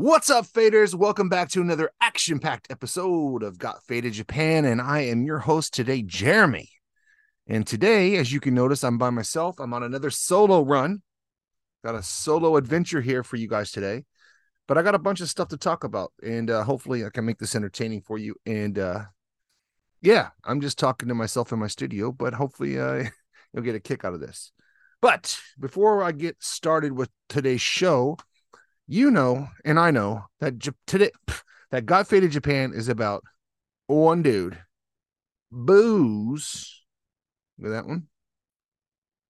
What's up, faders? Welcome back to another action packed episode of Got Faded Japan. And I am your host today, Jeremy. And today, as you can notice, I'm by myself. I'm on another solo run. Got a solo adventure here for you guys today. But I got a bunch of stuff to talk about. And uh, hopefully, I can make this entertaining for you. And uh, yeah, I'm just talking to myself in my studio, but hopefully, uh, you'll get a kick out of this. But before I get started with today's show, you know, and I know that J- today that Got Faded Japan is about one dude, booze. Look at that one.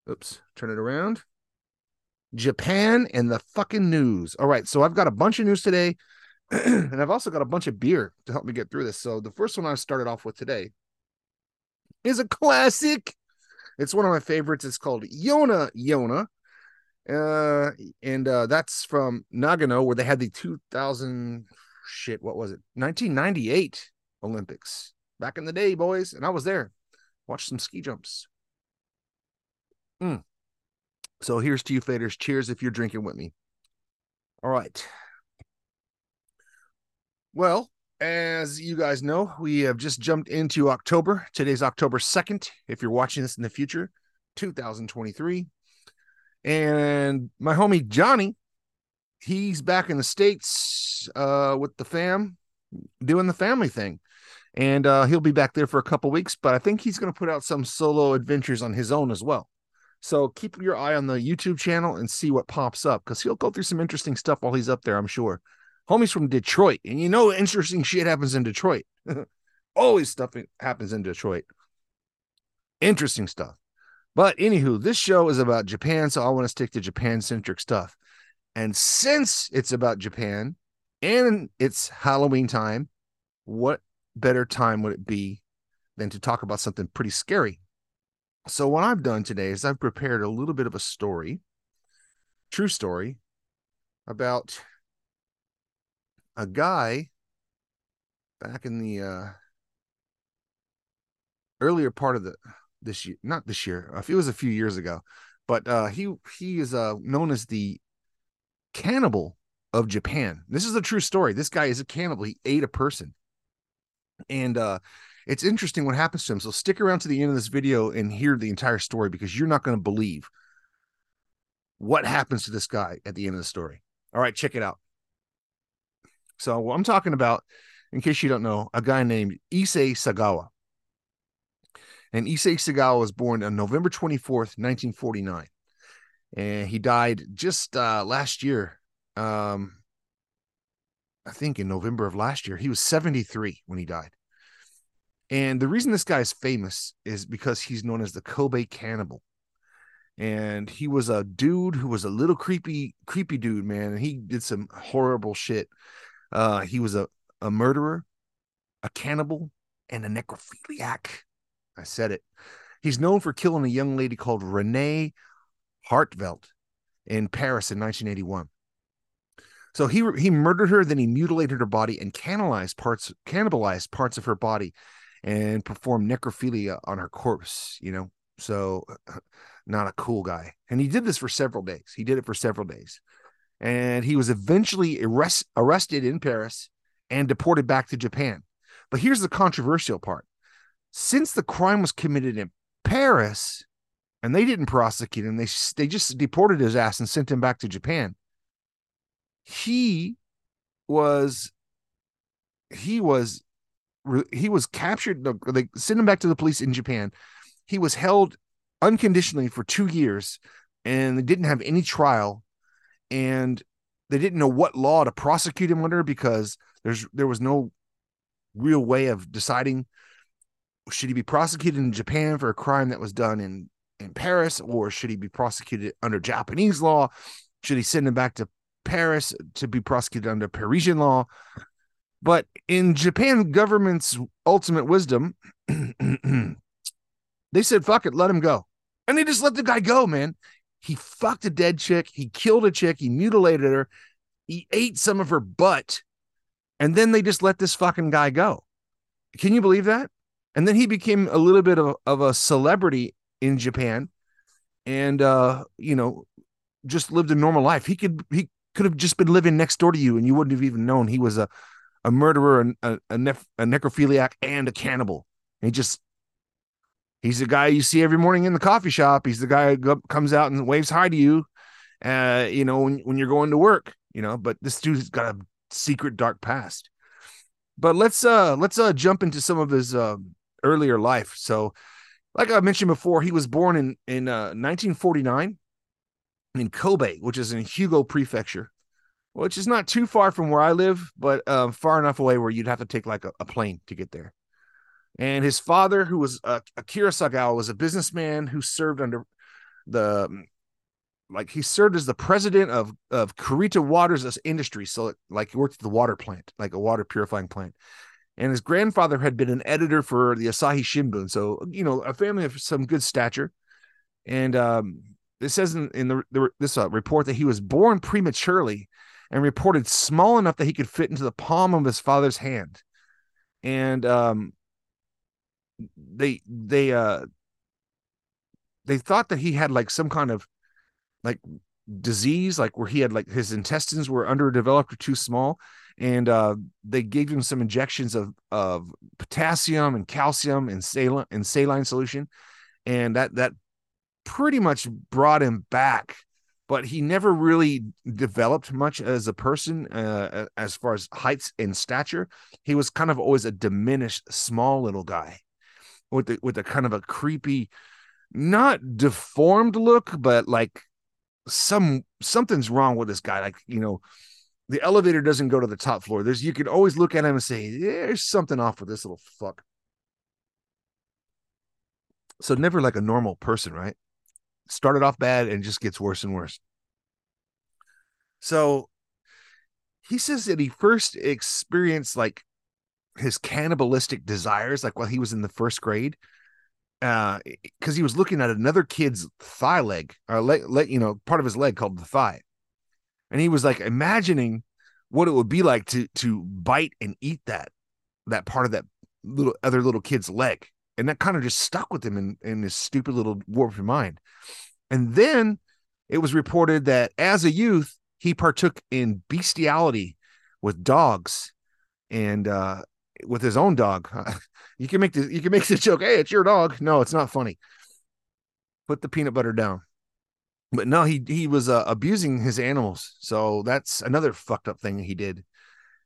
Oops, turn it around. Japan and the fucking news. All right, so I've got a bunch of news today, and I've also got a bunch of beer to help me get through this. So the first one I started off with today is a classic. It's one of my favorites. It's called Yona Yona. Uh, and uh, that's from Nagano, where they had the 2000 shit. What was it? 1998 Olympics back in the day, boys. And I was there. Watched some ski jumps. Mm. So here's to you, faders. Cheers if you're drinking with me. All right. Well, as you guys know, we have just jumped into October. Today's October 2nd. If you're watching this in the future, 2023. And my homie Johnny, he's back in the States uh, with the fam, doing the family thing. And uh, he'll be back there for a couple weeks, but I think he's going to put out some solo adventures on his own as well. So keep your eye on the YouTube channel and see what pops up because he'll go through some interesting stuff while he's up there, I'm sure. Homie's from Detroit, and you know, interesting shit happens in Detroit. Always stuff happens in Detroit. Interesting stuff. But anywho, this show is about Japan, so I want to stick to Japan centric stuff. And since it's about Japan and it's Halloween time, what better time would it be than to talk about something pretty scary? So, what I've done today is I've prepared a little bit of a story, true story, about a guy back in the uh, earlier part of the this year, not this year. It was a few years ago, but uh, he he is uh, known as the cannibal of Japan. This is a true story. This guy is a cannibal. He ate a person, and uh, it's interesting what happens to him. So stick around to the end of this video and hear the entire story because you're not going to believe what happens to this guy at the end of the story. All right, check it out. So I'm talking about, in case you don't know, a guy named Issei Sagawa. And Issei Sagawa was born on November 24th, 1949. And he died just uh, last year. Um, I think in November of last year. He was 73 when he died. And the reason this guy is famous is because he's known as the Kobe cannibal. And he was a dude who was a little creepy, creepy dude, man. And he did some horrible shit. Uh, he was a, a murderer, a cannibal, and a necrophiliac. I said it. He's known for killing a young lady called Renee Hartvelt in Paris in 1981. So he he murdered her, then he mutilated her body and cannibalized parts cannibalized parts of her body, and performed necrophilia on her corpse. You know, so not a cool guy. And he did this for several days. He did it for several days, and he was eventually arrest, arrested in Paris and deported back to Japan. But here's the controversial part: since the crime was committed in Paris and they didn't prosecute him, they they just deported his ass and sent him back to Japan. He was he was he was captured they sent him back to the police in Japan. He was held unconditionally for 2 years and they didn't have any trial and they didn't know what law to prosecute him under because there's there was no real way of deciding should he be prosecuted in Japan for a crime that was done in in Paris, or should he be prosecuted under Japanese law? Should he send him back to Paris to be prosecuted under Parisian law? But in Japan government's ultimate wisdom, they said, fuck it, let him go. And they just let the guy go, man. He fucked a dead chick. He killed a chick. He mutilated her. He ate some of her butt. And then they just let this fucking guy go. Can you believe that? And then he became a little bit of, of a celebrity in Japan and uh you know just lived a normal life he could he could have just been living next door to you and you wouldn't have even known he was a a murderer, a, a, nef- a necrophiliac, and a cannibal. And he just he's the guy you see every morning in the coffee shop. He's the guy who comes out and waves hi to you, uh, you know, when, when you're going to work, you know. But this dude's got a secret dark past. But let's uh let's uh jump into some of his uh, earlier life. So, like I mentioned before, he was born in in uh, 1949 in Kobe, which is in Hyogo Prefecture which is not too far from where I live, but uh, far enough away where you'd have to take like a, a plane to get there. And his father, who was uh, Akira Sagawa, was a businessman who served under the like he served as the president of of Kurita Waters Industry. So like he worked at the water plant, like a water purifying plant. And his grandfather had been an editor for the Asahi Shimbun. So, you know, a family of some good stature. And um, it says in, in the, the this uh, report that he was born prematurely and reported small enough that he could fit into the palm of his father's hand. And um, they they uh they thought that he had like some kind of like disease, like where he had like his intestines were underdeveloped or too small. And uh, they gave him some injections of of potassium and calcium and saline and saline solution, and that that pretty much brought him back but he never really developed much as a person uh, as far as heights and stature. He was kind of always a diminished, small little guy with the, with a kind of a creepy, not deformed look, but like some something's wrong with this guy. Like you know, the elevator doesn't go to the top floor. There's you can always look at him and say, "There's something off with this little fuck." So never like a normal person, right? started off bad and just gets worse and worse. So he says that he first experienced like his cannibalistic desires like while he was in the first grade uh because he was looking at another kid's thigh leg or leg, leg you know part of his leg called the thigh and he was like imagining what it would be like to to bite and eat that that part of that little other little kid's leg and that kind of just stuck with him in in his stupid little warped mind and then it was reported that as a youth, he partook in bestiality with dogs and uh, with his own dog. you can make the you can make the joke, hey, it's your dog. No, it's not funny. Put the peanut butter down. But no, he he was uh, abusing his animals. So that's another fucked up thing he did.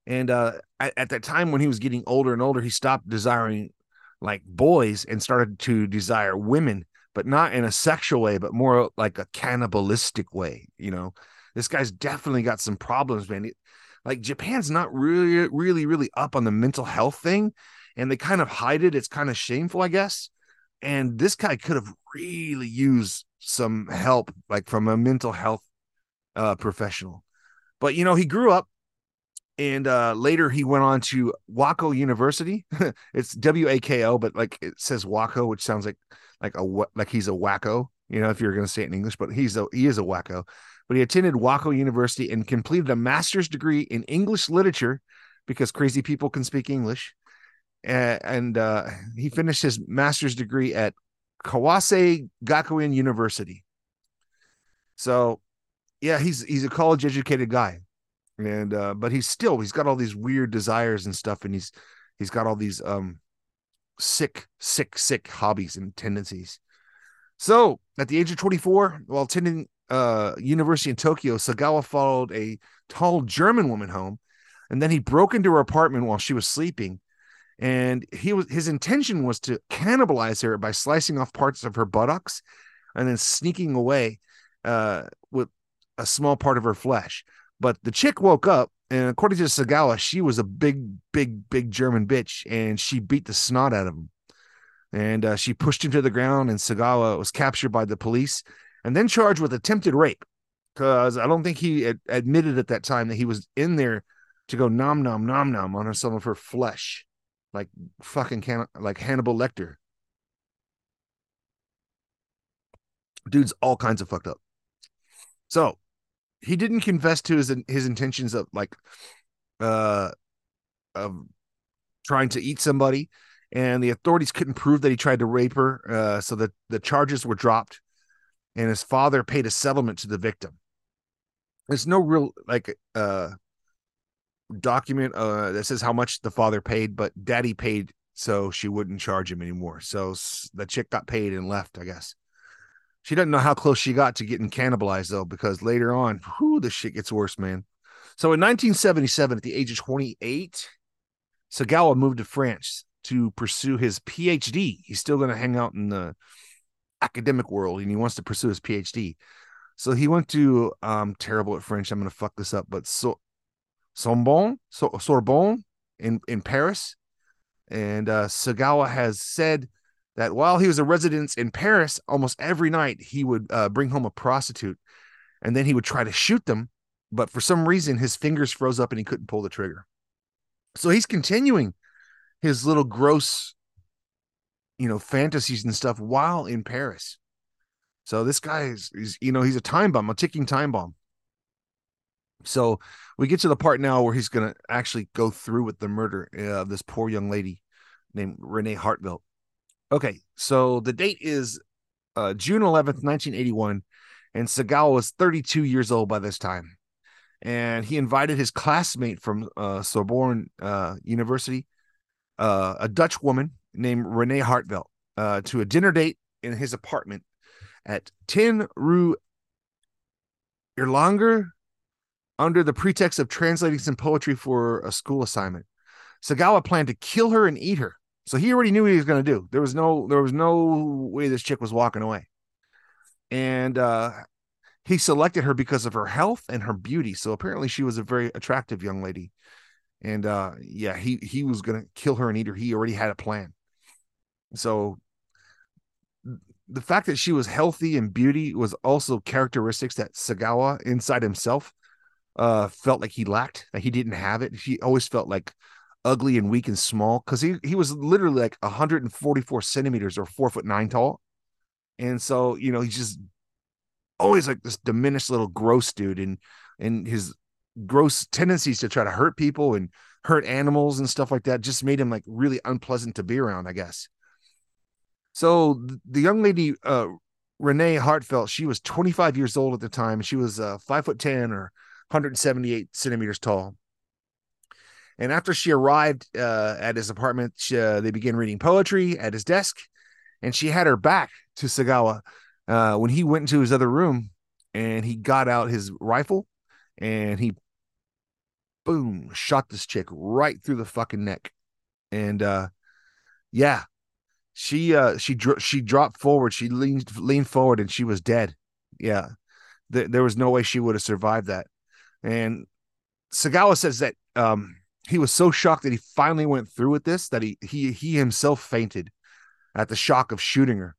And uh, at, at that time when he was getting older and older, he stopped desiring like boys and started to desire women but not in a sexual way, but more like a cannibalistic way. You know, this guy's definitely got some problems, man. like Japan's not really, really, really up on the mental health thing, and they kind of hide it. It's kind of shameful, I guess. And this guy could have really used some help, like from a mental health uh, professional. But you know, he grew up and uh, later he went on to Wako University. it's W A K O, but like it says Waco, which sounds like like a like he's a wacko, you know, if you're going to say it in English, but he's a he is a wacko. But he attended Wako University and completed a master's degree in English literature because crazy people can speak English. And uh, he finished his master's degree at Kwansei Gakuin University. So, yeah, he's he's a college educated guy, and uh, but he's still he's got all these weird desires and stuff, and he's he's got all these um sick, sick, sick hobbies and tendencies. So at the age of 24, while attending uh, university in Tokyo, Sagawa followed a tall German woman home, and then he broke into her apartment while she was sleeping. And he was his intention was to cannibalize her by slicing off parts of her buttocks and then sneaking away uh, with a small part of her flesh. But the chick woke up and according to Sagawa, she was a big, big, big German bitch, and she beat the snot out of him. And uh, she pushed him to the ground, and Sagawa was captured by the police and then charged with attempted rape. Because I don't think he ad- admitted at that time that he was in there to go nom nom nom nom on some of her flesh, like fucking can- like Hannibal Lecter. Dude's all kinds of fucked up. So he didn't confess to his his intentions of like uh of trying to eat somebody and the authorities couldn't prove that he tried to rape her uh, so that the charges were dropped and his father paid a settlement to the victim there's no real like uh document uh that says how much the father paid, but daddy paid so she wouldn't charge him anymore. So the chick got paid and left, I guess. She doesn't know how close she got to getting cannibalized though, because later on, whoo, the shit gets worse, man. So in 1977, at the age of 28, Segawa moved to France to pursue his PhD. He's still going to hang out in the academic world and he wants to pursue his PhD. So he went to um terrible at French. I'm going to fuck this up, but so Sorbonne, Sorbonne in in Paris. And uh, Segawa has said that while he was a resident in Paris, almost every night he would uh, bring home a prostitute and then he would try to shoot them. But for some reason, his fingers froze up and he couldn't pull the trigger. So he's continuing his little gross, you know, fantasies and stuff while in Paris. So this guy is, is you know, he's a time bomb, a ticking time bomb. So we get to the part now where he's going to actually go through with the murder of this poor young lady named Renee Hartvelt. Okay, so the date is uh, June 11th, 1981, and Segal was 32 years old by this time. And he invited his classmate from uh, Sorbonne uh, University, uh, a Dutch woman named Renee Hartvelt, uh, to a dinner date in his apartment at 10 Rue Erlanger under the pretext of translating some poetry for a school assignment. Segawa planned to kill her and eat her. So he already knew what he was going to do. There was no there was no way this chick was walking away. And uh he selected her because of her health and her beauty. So apparently she was a very attractive young lady. And uh yeah, he he was going to kill her and eat her. He already had a plan. So the fact that she was healthy and beauty was also characteristics that Segawa inside himself uh felt like he lacked that he didn't have it. He always felt like ugly and weak and small because he he was literally like 144 centimeters or four foot nine tall. And so you know he's just always like this diminished little gross dude and and his gross tendencies to try to hurt people and hurt animals and stuff like that just made him like really unpleasant to be around i guess. So the young lady uh renee hartvelt she was 25 years old at the time. She was uh five foot ten or 178 centimeters tall. And after she arrived uh, at his apartment, she, uh, they began reading poetry at his desk, and she had her back to Segawa uh, when he went into his other room and he got out his rifle and he boom shot this chick right through the fucking neck. And uh yeah she uh she dro- she dropped forward. She leaned leaned forward and she was dead. Yeah. Th- there was no way she would have survived that and Segawa says that um, he was so shocked that he finally went through with this that he he he himself fainted at the shock of shooting her.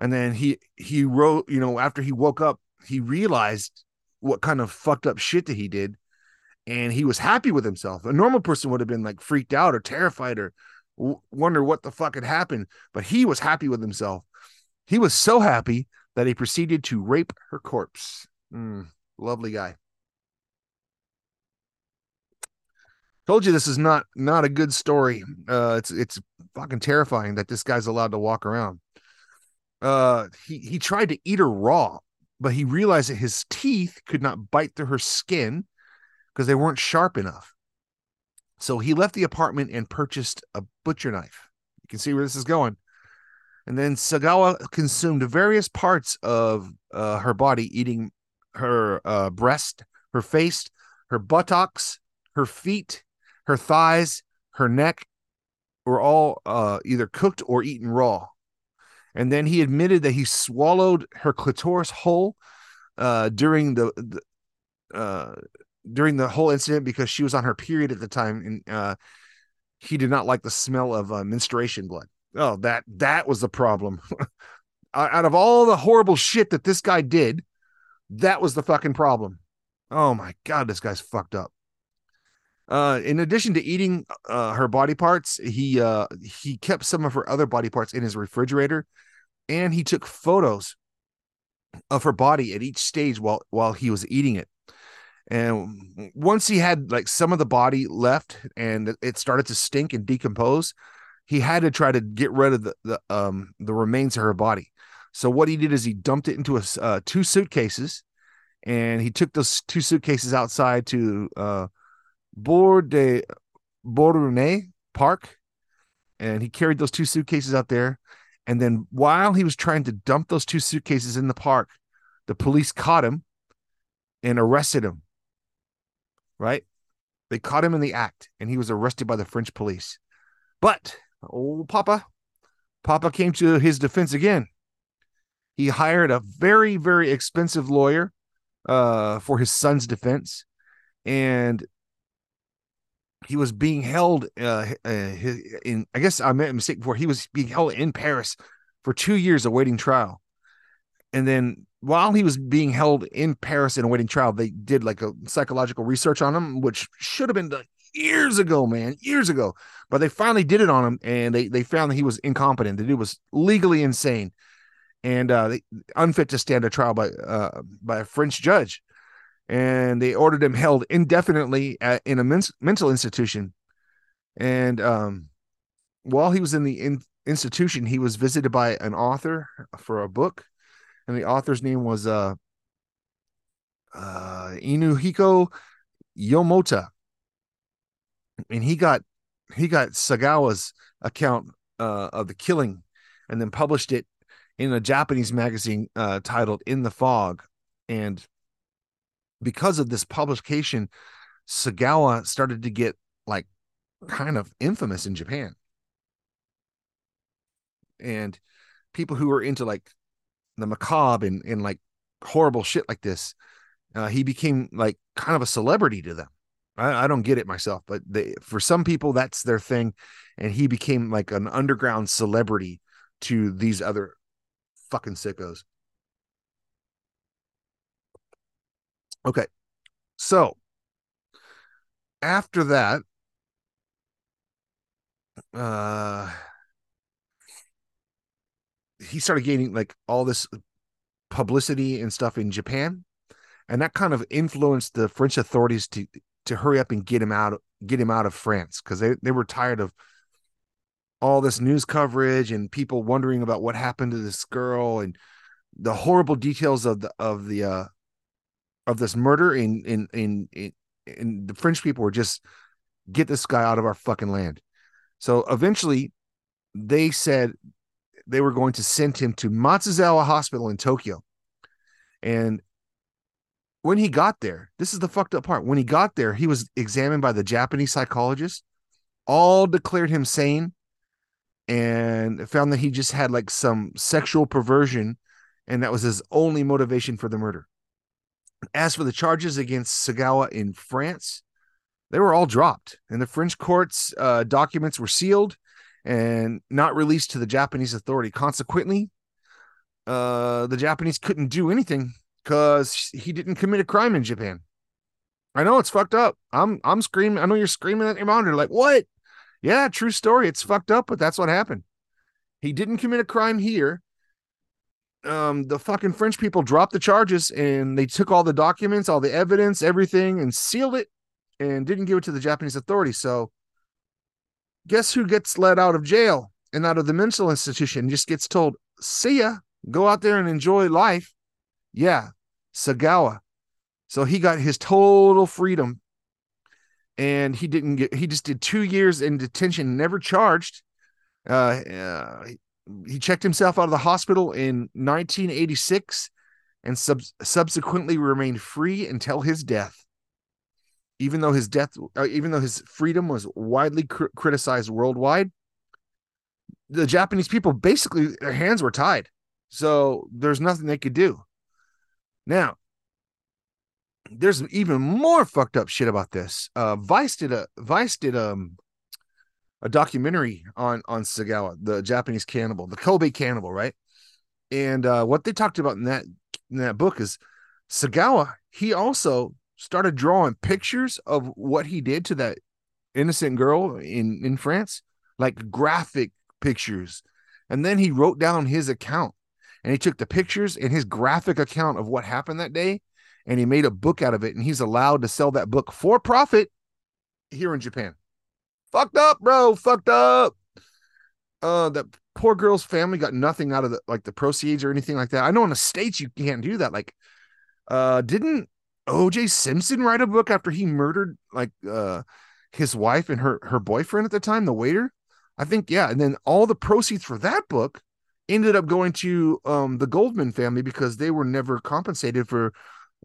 And then he he wrote, you know, after he woke up, he realized what kind of fucked up shit that he did. And he was happy with himself. A normal person would have been like freaked out or terrified or w- wonder what the fuck had happened. But he was happy with himself. He was so happy that he proceeded to rape her corpse. Mm, lovely guy. Told you this is not not a good story. Uh it's it's fucking terrifying that this guy's allowed to walk around. Uh he he tried to eat her raw but he realized that his teeth could not bite through her skin because they weren't sharp enough. So he left the apartment and purchased a butcher knife. You can see where this is going. And then Segawa consumed various parts of uh, her body eating her uh, breast her face her buttocks her feet her thighs, her neck were all uh, either cooked or eaten raw. And then he admitted that he swallowed her clitoris whole uh, during the, the uh, during the whole incident because she was on her period at the time, and uh, he did not like the smell of uh, menstruation blood. Oh, that that was the problem. Out of all the horrible shit that this guy did, that was the fucking problem. Oh my god, this guy's fucked up. Uh, in addition to eating uh, her body parts, he uh, he kept some of her other body parts in his refrigerator, and he took photos of her body at each stage while while he was eating it. And once he had like some of the body left, and it started to stink and decompose, he had to try to get rid of the, the um the remains of her body. So what he did is he dumped it into a uh, two suitcases and he took those two suitcases outside to uh Bourg de Bourdonnais Park, and he carried those two suitcases out there. And then while he was trying to dump those two suitcases in the park, the police caught him and arrested him. Right? They caught him in the act, and he was arrested by the French police. But old Papa, Papa came to his defense again. He hired a very, very expensive lawyer uh, for his son's defense, and he was being held uh, uh, in. I guess I made a mistake before. He was being held in Paris for two years awaiting trial, and then while he was being held in Paris and awaiting trial, they did like a psychological research on him, which should have been done years ago, man, years ago. But they finally did it on him, and they they found that he was incompetent. The dude was legally insane, and uh, they, unfit to stand a trial by uh, by a French judge. And they ordered him held indefinitely at, in a men- mental institution. And um, while he was in the in- institution, he was visited by an author for a book, and the author's name was uh, uh, Inuhiko Yomota, and he got he got Sagawa's account uh, of the killing, and then published it in a Japanese magazine uh, titled "In the Fog," and because of this publication, Sagawa started to get like kind of infamous in Japan. And people who were into like the macabre and, and like horrible shit like this, uh, he became like kind of a celebrity to them. I, I don't get it myself, but they, for some people, that's their thing. And he became like an underground celebrity to these other fucking sickos. Okay. So after that, uh he started gaining like all this publicity and stuff in Japan. And that kind of influenced the French authorities to to hurry up and get him out get him out of France because they, they were tired of all this news coverage and people wondering about what happened to this girl and the horrible details of the of the uh of this murder in in in in, the French people were just get this guy out of our fucking land. So eventually they said they were going to send him to Matsuzawa Hospital in Tokyo. And when he got there, this is the fucked up part. When he got there, he was examined by the Japanese psychologist, all declared him sane, and found that he just had like some sexual perversion, and that was his only motivation for the murder. As for the charges against Sagawa in France, they were all dropped, and the French court's uh, documents were sealed and not released to the Japanese authority. Consequently, uh, the Japanese couldn't do anything because he didn't commit a crime in Japan. I know it's fucked up. I'm I'm screaming. I know you're screaming at your monitor like what? Yeah, true story. It's fucked up, but that's what happened. He didn't commit a crime here. Um, the fucking French people dropped the charges and they took all the documents, all the evidence, everything, and sealed it and didn't give it to the Japanese authorities. So guess who gets let out of jail and out of the mental institution just gets told, see ya, go out there and enjoy life. Yeah, Sagawa. So he got his total freedom and he didn't get, he just did two years in detention, never charged. Uh, uh he checked himself out of the hospital in 1986 and sub- subsequently remained free until his death even though his death, uh, even though his freedom was widely cr- criticized worldwide, the Japanese people basically their hands were tied. So there's nothing they could do. Now, there's even more fucked up shit about this. Uh, Vice did a Vice did um a documentary on on Sagawa, the Japanese cannibal, the Kobe cannibal, right? And uh, what they talked about in that in that book is Sagawa. He also started drawing pictures of what he did to that innocent girl in in France, like graphic pictures. And then he wrote down his account and he took the pictures and his graphic account of what happened that day and he made a book out of it and he's allowed to sell that book for profit here in Japan. Fucked up, bro. Fucked up. Uh that poor girl's family got nothing out of the like the proceeds or anything like that. I know in the states you can't do that like Uh, didn't O.J. Simpson write a book after he murdered like uh his wife and her her boyfriend at the time, the waiter? I think yeah. And then all the proceeds for that book ended up going to um the Goldman family because they were never compensated for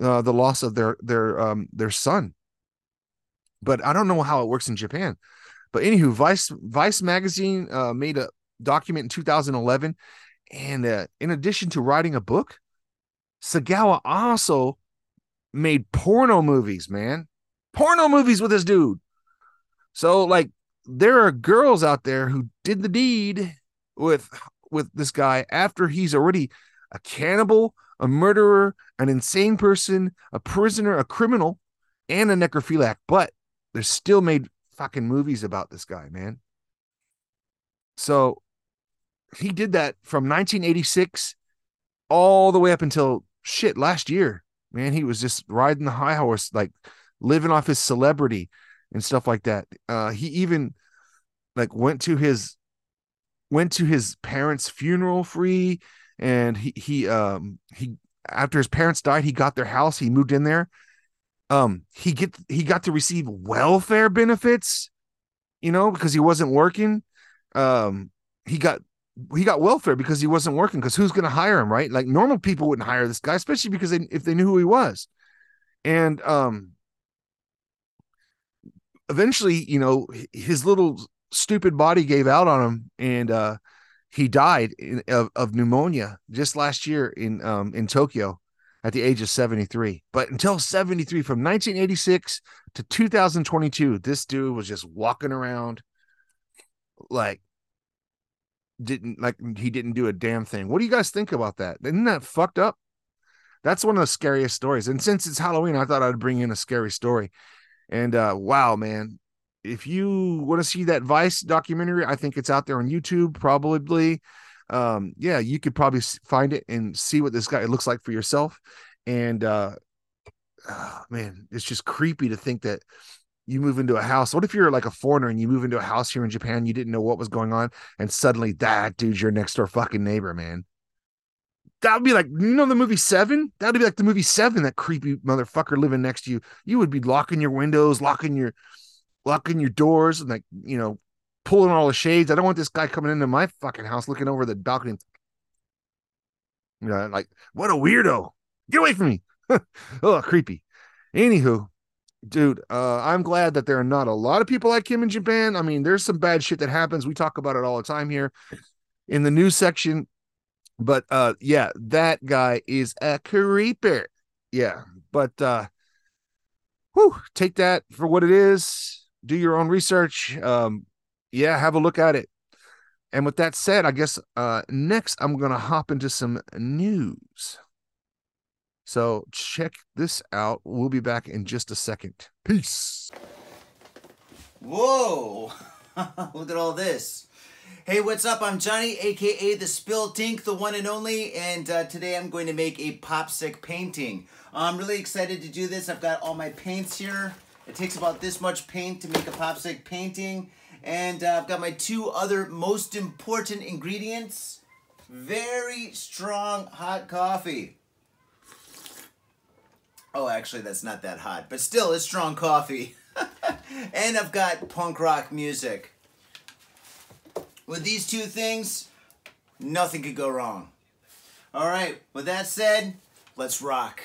uh, the loss of their their um their son. But I don't know how it works in Japan. But anywho, Vice Vice magazine uh, made a document in 2011, and uh, in addition to writing a book, Sagawa also made porno movies. Man, porno movies with this dude. So like, there are girls out there who did the deed with with this guy after he's already a cannibal, a murderer, an insane person, a prisoner, a criminal, and a necrophiliac. But they're still made fucking movies about this guy, man. So he did that from 1986 all the way up until shit last year. Man, he was just riding the high horse, like living off his celebrity and stuff like that. Uh, he even like went to his went to his parents' funeral free, and he he um he after his parents died, he got their house. He moved in there. Um, he get he got to receive welfare benefits, you know, because he wasn't working. Um, he got he got welfare because he wasn't working. Because who's going to hire him, right? Like normal people wouldn't hire this guy, especially because they, if they knew who he was. And um, eventually, you know, his little stupid body gave out on him, and uh, he died in, of, of pneumonia just last year in um in Tokyo at the age of 73. But until 73, from 1986 to 2022, this dude was just walking around like didn't like he didn't do a damn thing. What do you guys think about that? Isn't that fucked up? That's one of the scariest stories. And since it's Halloween, I thought I'd bring in a scary story. And uh wow, man. If you want to see that Vice documentary, I think it's out there on YouTube, probably um, yeah, you could probably find it and see what this guy looks like for yourself. And uh, oh, man, it's just creepy to think that you move into a house. What if you're like a foreigner and you move into a house here in Japan, you didn't know what was going on, and suddenly that dude's your next door fucking neighbor, man. That would be like, you know, the movie Seven. That would be like the movie Seven. That creepy motherfucker living next to you. You would be locking your windows, locking your, locking your doors, and like, you know, pulling all the shades. I don't want this guy coming into my fucking house looking over the balcony. You know, like what a weirdo. Get away from me. oh, creepy. Anywho, dude, uh, I'm glad that there are not a lot of people like him in Japan. I mean, there's some bad shit that happens. We talk about it all the time here in the news section. But uh, yeah, that guy is a creeper. Yeah, but uh, whew, take that for what it is. Do your own research. Um, yeah, have a look at it. And with that said, I guess uh, next I'm going to hop into some news. So check this out. We'll be back in just a second. Peace. Whoa! Look at all this. Hey, what's up? I'm Johnny, aka the Spilt Ink, the one and only, and uh, today I'm going to make a popsic painting. I'm really excited to do this. I've got all my paints here. It takes about this much paint to make a popsic painting. And uh, I've got my two other most important ingredients. Very strong hot coffee. Oh, actually, that's not that hot, but still, it's strong coffee. and I've got punk rock music. With these two things, nothing could go wrong. All right, with that said, let's rock.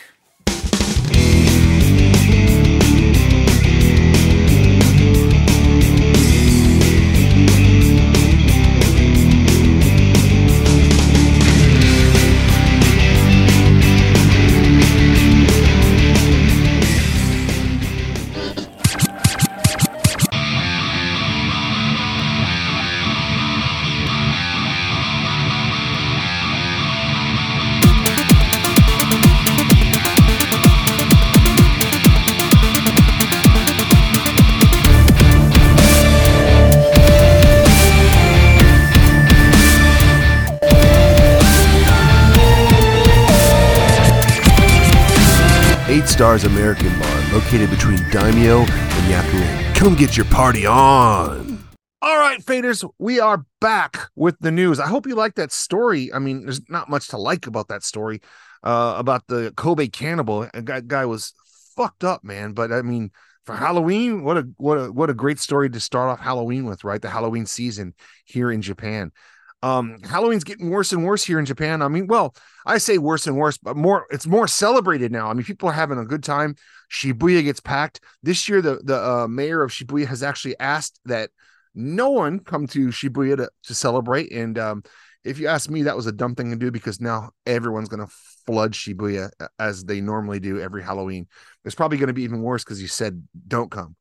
Stars American Bar, located between Daimyo and Yakuin. Come get your party on! All right, faders, we are back with the news. I hope you like that story. I mean, there's not much to like about that story uh, about the Kobe cannibal. That guy was fucked up, man. But I mean, for Halloween, what a what a what a great story to start off Halloween with, right? The Halloween season here in Japan. Um, Halloween's getting worse and worse here in Japan. I mean, well, I say worse and worse, but more it's more celebrated now. I mean, people are having a good time. Shibuya gets packed. This year, the the uh, mayor of Shibuya has actually asked that no one come to Shibuya to, to celebrate. And um, if you ask me, that was a dumb thing to do because now everyone's gonna flood Shibuya as they normally do every Halloween. It's probably going to be even worse because you said don't come.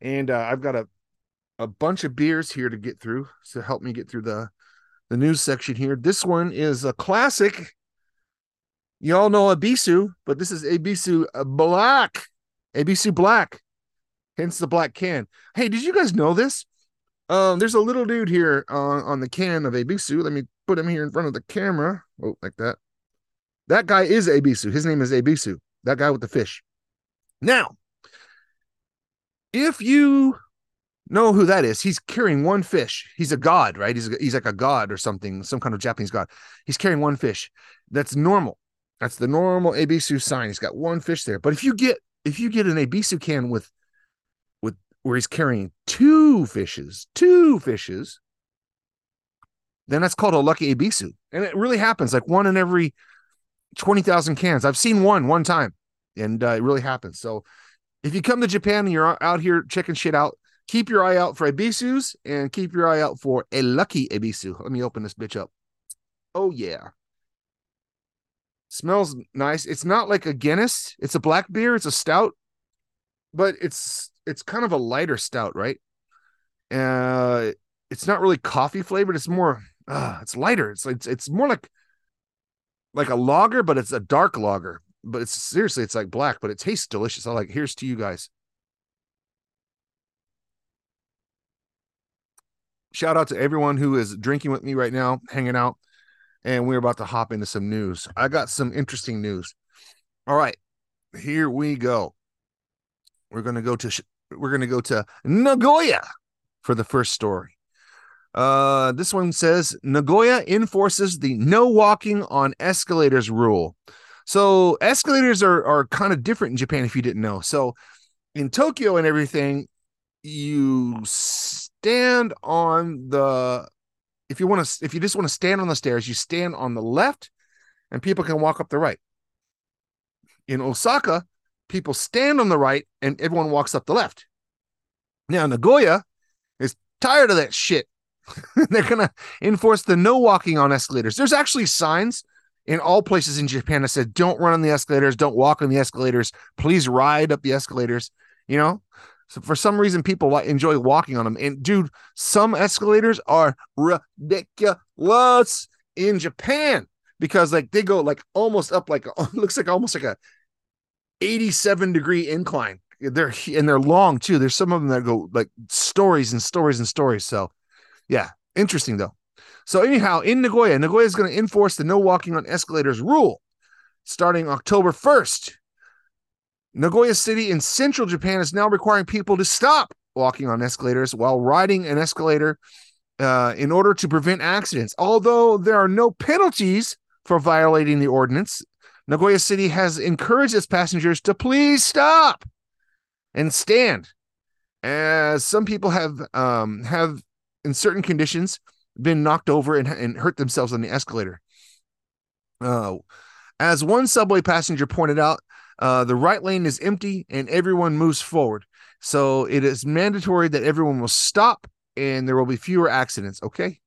And uh, I've got a a bunch of beers here to get through to help me get through the the news section here. This one is a classic. You all know Ebisu, but this is Ebisu Black. Ebisu Black. Hence the black can. Hey, did you guys know this? Um, there's a little dude here on, on the can of Ebisu. Let me put him here in front of the camera. Oh, like that. That guy is Ebisu. His name is Ebisu. That guy with the fish. Now, if you know who that is, he's carrying one fish. He's a god, right? He's he's like a god or something, some kind of Japanese god. He's carrying one fish. That's normal. That's the normal Ebisu sign. He's got one fish there. But if you get if you get an Ebisu can with with where he's carrying two fishes, two fishes, then that's called a lucky Ebisu. And it really happens like one in every 20,000 cans. I've seen one one time and uh, it really happens. So if you come to Japan and you're out here checking shit out, keep your eye out for Ebisus and keep your eye out for a lucky Ebisu. Let me open this bitch up. Oh, yeah. Smells nice. It's not like a Guinness. It's a black beer. It's a stout, but it's it's kind of a lighter stout, right? Uh, it's not really coffee flavored. It's more, uh, it's lighter. It's it's, it's more like like a lager, but it's a dark lager. But it's seriously, it's like black, but it tastes delicious. I like. Here's to you guys. Shout out to everyone who is drinking with me right now, hanging out, and we're about to hop into some news. I got some interesting news. All right, here we go. We're gonna go to we're gonna go to Nagoya for the first story. Uh, this one says Nagoya enforces the no walking on escalators rule. So escalators are are kind of different in Japan if you didn't know. So in Tokyo and everything, you stand on the if you want to if you just want to stand on the stairs, you stand on the left and people can walk up the right. In Osaka, people stand on the right and everyone walks up the left. Now Nagoya is tired of that shit They're going to enforce the no walking on escalators. There's actually signs in all places in Japan that said, don't run on the escalators, don't walk on the escalators, please ride up the escalators. You know, so for some reason, people enjoy walking on them. And dude, some escalators are ridiculous in Japan because like they go like almost up like looks like almost like a 87 degree incline. They're and they're long too. There's some of them that go like stories and stories and stories. So yeah, interesting though. So anyhow, in Nagoya, Nagoya is going to enforce the no walking on escalators rule starting October 1st. Nagoya City in central Japan is now requiring people to stop walking on escalators while riding an escalator uh, in order to prevent accidents. Although there are no penalties for violating the ordinance, Nagoya City has encouraged its passengers to please stop and stand. As some people have um, have in certain conditions been knocked over and, and hurt themselves on the escalator. Uh, as one subway passenger pointed out, uh, the right lane is empty and everyone moves forward. So it is mandatory that everyone will stop and there will be fewer accidents. Okay.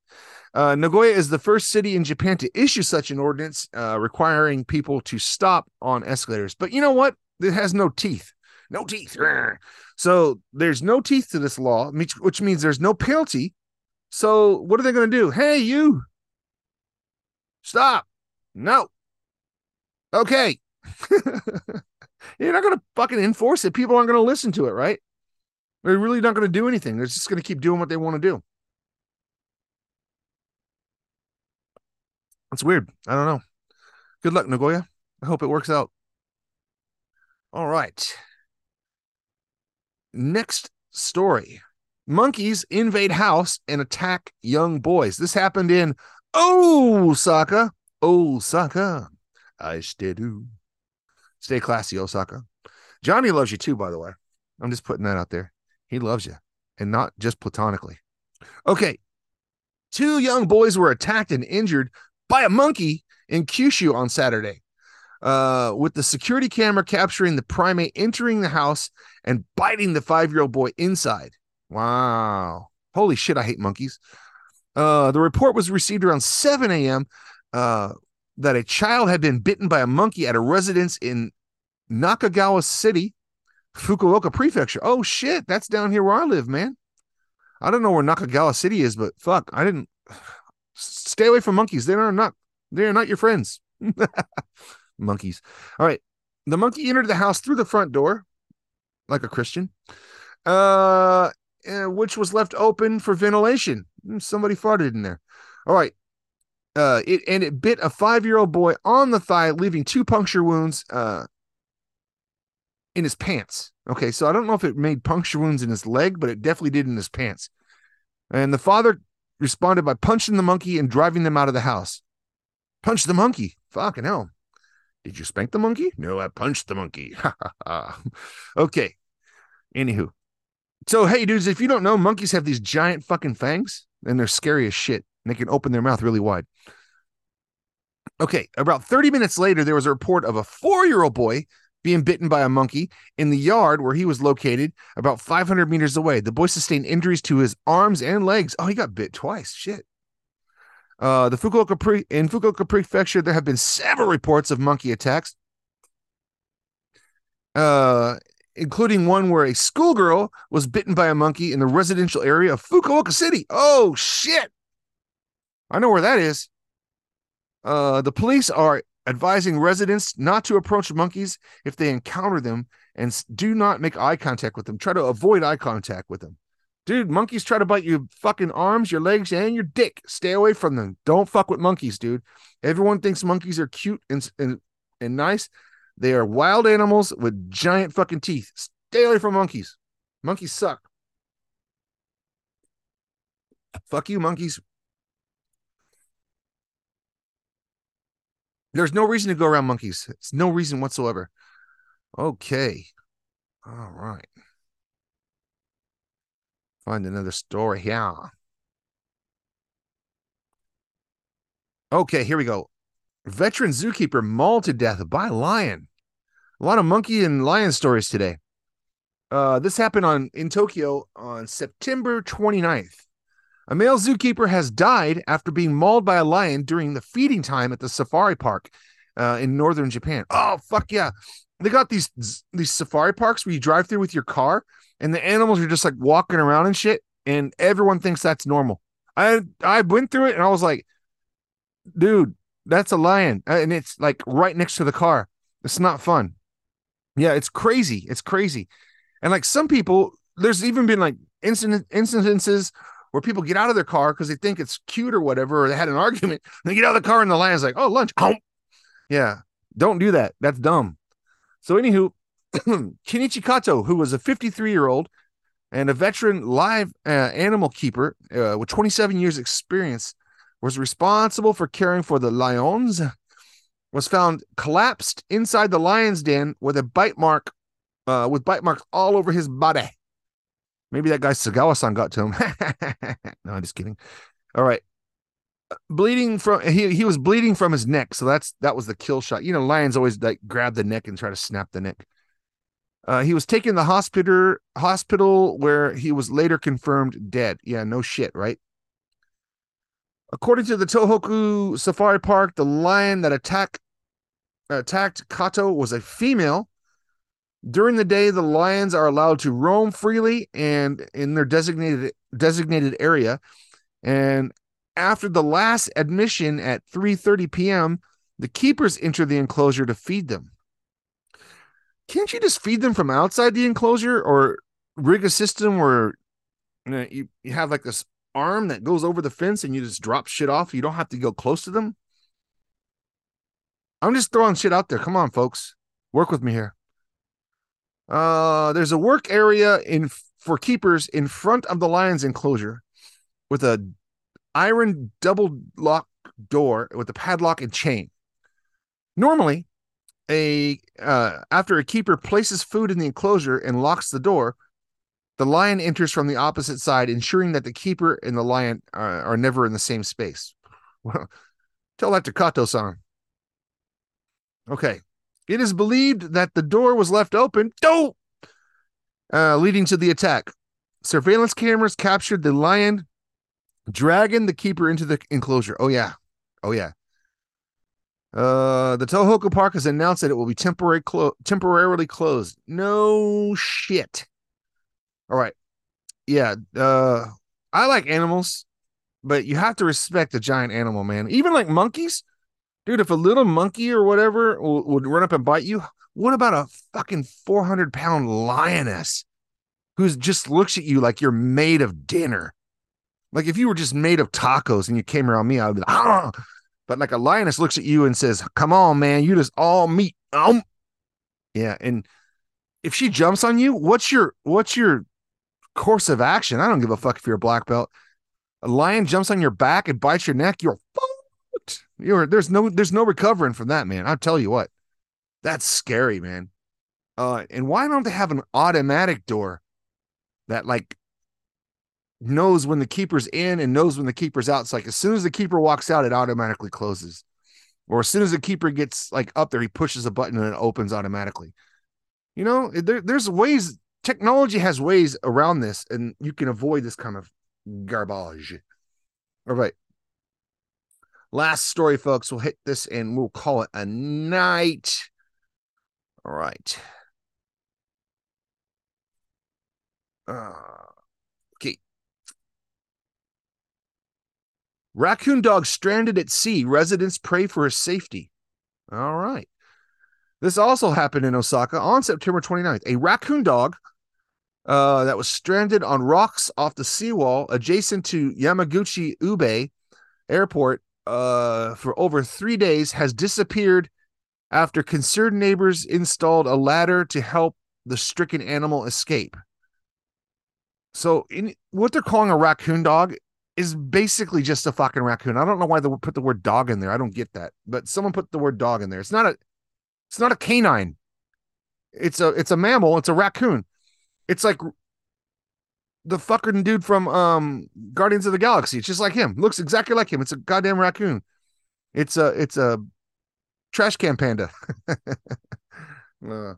Uh, Nagoya is the first city in Japan to issue such an ordinance uh, requiring people to stop on escalators. But you know what? It has no teeth. No teeth. So there's no teeth to this law, which means there's no penalty so what are they going to do? Hey, you stop. No. Okay. You're not going to fucking enforce it. People aren't going to listen to it, right? They're really not going to do anything. They're just going to keep doing what they want to do. That's weird. I don't know. Good luck, Nagoya. I hope it works out. All right. Next story monkeys invade house and attack young boys. This happened in Osaka. Osaka. I stay classy, Osaka. Johnny loves you too, by the way. I'm just putting that out there. He loves you, and not just platonically. Okay. Two young boys were attacked and injured by a monkey in Kyushu on Saturday. Uh, with the security camera capturing the primate entering the house and biting the five year old boy inside. Wow. Holy shit, I hate monkeys. Uh, the report was received around 7 a.m. Uh, that a child had been bitten by a monkey at a residence in Nakagawa City, Fukuoka Prefecture. Oh shit, that's down here where I live, man. I don't know where Nakagawa City is, but fuck, I didn't stay away from monkeys. They are not they are not your friends. monkeys. All right. The monkey entered the house through the front door, like a Christian, uh, eh, which was left open for ventilation. Hmm, somebody farted in there. All right. Uh, it and it bit a five-year-old boy on the thigh, leaving two puncture wounds uh, in his pants. Okay, so I don't know if it made puncture wounds in his leg, but it definitely did in his pants. And the father responded by punching the monkey and driving them out of the house. Punch the monkey. Fucking hell. Did you spank the monkey? No, I punched the monkey. okay. Anywho. So, hey, dudes, if you don't know, monkeys have these giant fucking fangs and they're scary as shit. And they can open their mouth really wide. Okay. About 30 minutes later, there was a report of a four year old boy being bitten by a monkey in the yard where he was located about 500 meters away. The boy sustained injuries to his arms and legs. Oh, he got bit twice. Shit. Uh, the Fukuoka pre- in Fukuoka Prefecture, there have been several reports of monkey attacks, uh, including one where a schoolgirl was bitten by a monkey in the residential area of Fukuoka City. Oh shit! I know where that is. Uh, the police are advising residents not to approach monkeys if they encounter them and do not make eye contact with them. Try to avoid eye contact with them. Dude, monkeys try to bite your fucking arms, your legs, and your dick. Stay away from them. Don't fuck with monkeys, dude. Everyone thinks monkeys are cute and, and, and nice. They are wild animals with giant fucking teeth. Stay away from monkeys. Monkeys suck. Fuck you, monkeys. There's no reason to go around monkeys. It's no reason whatsoever. Okay. All right. Find another story here. Okay, here we go. Veteran zookeeper mauled to death by lion. A lot of monkey and lion stories today. Uh, this happened on in Tokyo on September 29th. A male zookeeper has died after being mauled by a lion during the feeding time at the safari park uh, in northern Japan. Oh fuck yeah! They got these these safari parks where you drive through with your car and the animals are just like walking around and shit, and everyone thinks that's normal. I I went through it and I was like, dude, that's a lion, uh, and it's like right next to the car. It's not fun. Yeah, it's crazy. It's crazy, and like some people, there's even been like incident incidences where people get out of their car because they think it's cute or whatever, or they had an argument. they get out of the car and the lion's like, "Oh, lunch." Oh, yeah, don't do that. That's dumb. So, anywho, Kenichi Kato, who was a 53 year old and a veteran live uh, animal keeper uh, with 27 years experience, was responsible for caring for the lions. Was found collapsed inside the lion's den with a bite mark, uh, with bite marks all over his body. Maybe that guy Sagawa-san got to him. no, I'm just kidding. All right, bleeding from he he was bleeding from his neck, so that's that was the kill shot. You know, lions always like grab the neck and try to snap the neck. Uh, he was taken to the hospital hospital where he was later confirmed dead. Yeah, no shit, right? According to the Tohoku Safari Park, the lion that attacked attacked Kato was a female. During the day, the lions are allowed to roam freely and in their designated designated area. And after the last admission at 3:30 p.m., the keepers enter the enclosure to feed them can't you just feed them from outside the enclosure or rig a system where you, know, you, you have like this arm that goes over the fence and you just drop shit off? You don't have to go close to them. I'm just throwing shit out there. Come on, folks. Work with me here. Uh, there's a work area in for keepers in front of the lion's enclosure with a iron double lock door with a padlock and chain. Normally, a uh, after a keeper places food in the enclosure and locks the door, the lion enters from the opposite side, ensuring that the keeper and the lion are, are never in the same space. Well, tell that to Kato-san. Okay. It is believed that the door was left open, do uh, leading to the attack. Surveillance cameras captured the lion dragging the keeper into the enclosure. Oh yeah, oh yeah. Uh, the Tohoku Park has announced that it will be temporary clo- temporarily closed. No shit. All right. Yeah. Uh, I like animals, but you have to respect a giant animal, man. Even like monkeys, dude. If a little monkey or whatever would run up and bite you, what about a fucking four hundred pound lioness who just looks at you like you're made of dinner? Like if you were just made of tacos and you came around me, I'd be like, ah. But like a lioness looks at you and says, "Come on, man, you just all meat." Um, yeah. And if she jumps on you, what's your what's your course of action? I don't give a fuck if you're a black belt. A lion jumps on your back and bites your neck, you're fucked. You're there's no there's no recovering from that, man. I'll tell you what, that's scary, man. Uh, and why don't they have an automatic door that like knows when the keeper's in and knows when the keeper's out. It's like as soon as the keeper walks out, it automatically closes. Or as soon as the keeper gets like up there, he pushes a button and it opens automatically. You know, there, there's ways technology has ways around this, and you can avoid this kind of garbage. All right. Last story, folks. We'll hit this and we'll call it a night. All right. Uh, Raccoon dog stranded at sea. Residents pray for his safety. All right. This also happened in Osaka on September 29th. A raccoon dog uh, that was stranded on rocks off the seawall adjacent to Yamaguchi Ube Airport uh, for over three days has disappeared after concerned neighbors installed a ladder to help the stricken animal escape. So, in what they're calling a raccoon dog is basically just a fucking raccoon. I don't know why they put the word dog in there. I don't get that. But someone put the word dog in there. It's not a it's not a canine. It's a it's a mammal, it's a raccoon. It's like the fucking dude from um Guardians of the Galaxy. It's just like him. Looks exactly like him. It's a goddamn raccoon. It's a it's a trash can panda. uh.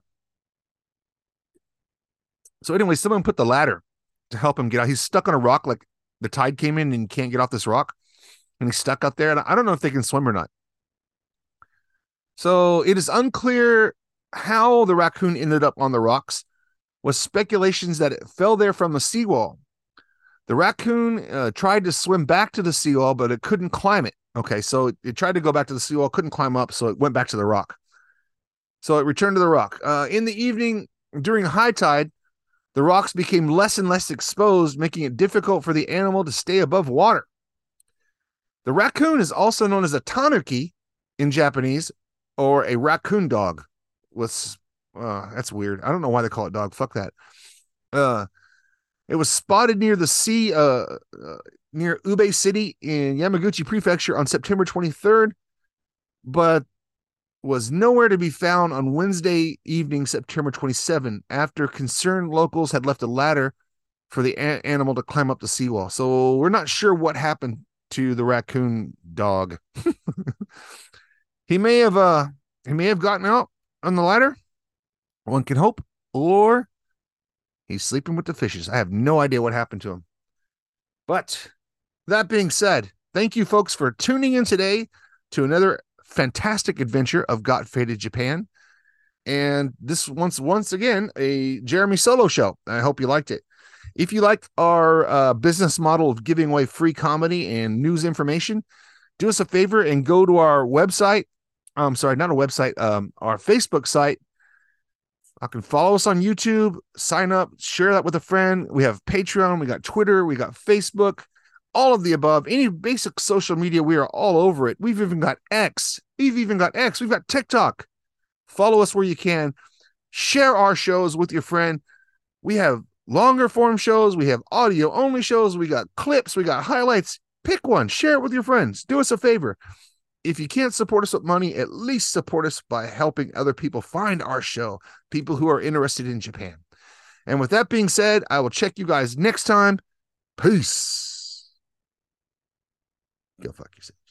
So anyway, someone put the ladder to help him get out. He's stuck on a rock like the tide came in and can't get off this rock and he's stuck up there. And I don't know if they can swim or not. So it is unclear how the raccoon ended up on the rocks, with speculations that it fell there from the seawall. The raccoon uh, tried to swim back to the seawall, but it couldn't climb it. Okay, so it, it, tried to go back to the seawall, couldn't climb up, so it went back to the rock. So it returned to the rock. Uh, in the evening, during high tide, the rocks became less and less exposed, making it difficult for the animal to stay above water. The raccoon is also known as a tanuki in Japanese or a raccoon dog. With uh, that's weird. I don't know why they call it dog. Fuck that. Uh, it was spotted near the sea, uh, uh, near Ube City in Yamaguchi Prefecture on September 23rd, but was nowhere to be found on Wednesday evening, September 27, after concerned locals had left a ladder for the a- animal to climb up the seawall. So we're not sure what happened to the raccoon dog. he may have uh he may have gotten out on the ladder. One can hope, or he's sleeping with the fishes. I have no idea what happened to him. But that being said, thank you folks for tuning in today to another fantastic adventure of Got Faded Japan. And this once once again a Jeremy solo show. I hope you liked it. If you like our uh, business model of giving away free comedy and news information, do us a favor and go to our website. I'm sorry, not a website, um, our Facebook site. I can follow us on YouTube, sign up, share that with a friend. We have Patreon, we got Twitter, we got Facebook all of the above, any basic social media, we are all over it. We've even got X. We've even got X. We've got TikTok. Follow us where you can. Share our shows with your friend. We have longer form shows, we have audio only shows, we got clips, we got highlights. Pick one, share it with your friends. Do us a favor. If you can't support us with money, at least support us by helping other people find our show, people who are interested in Japan. And with that being said, I will check you guys next time. Peace. Go fuck yourself.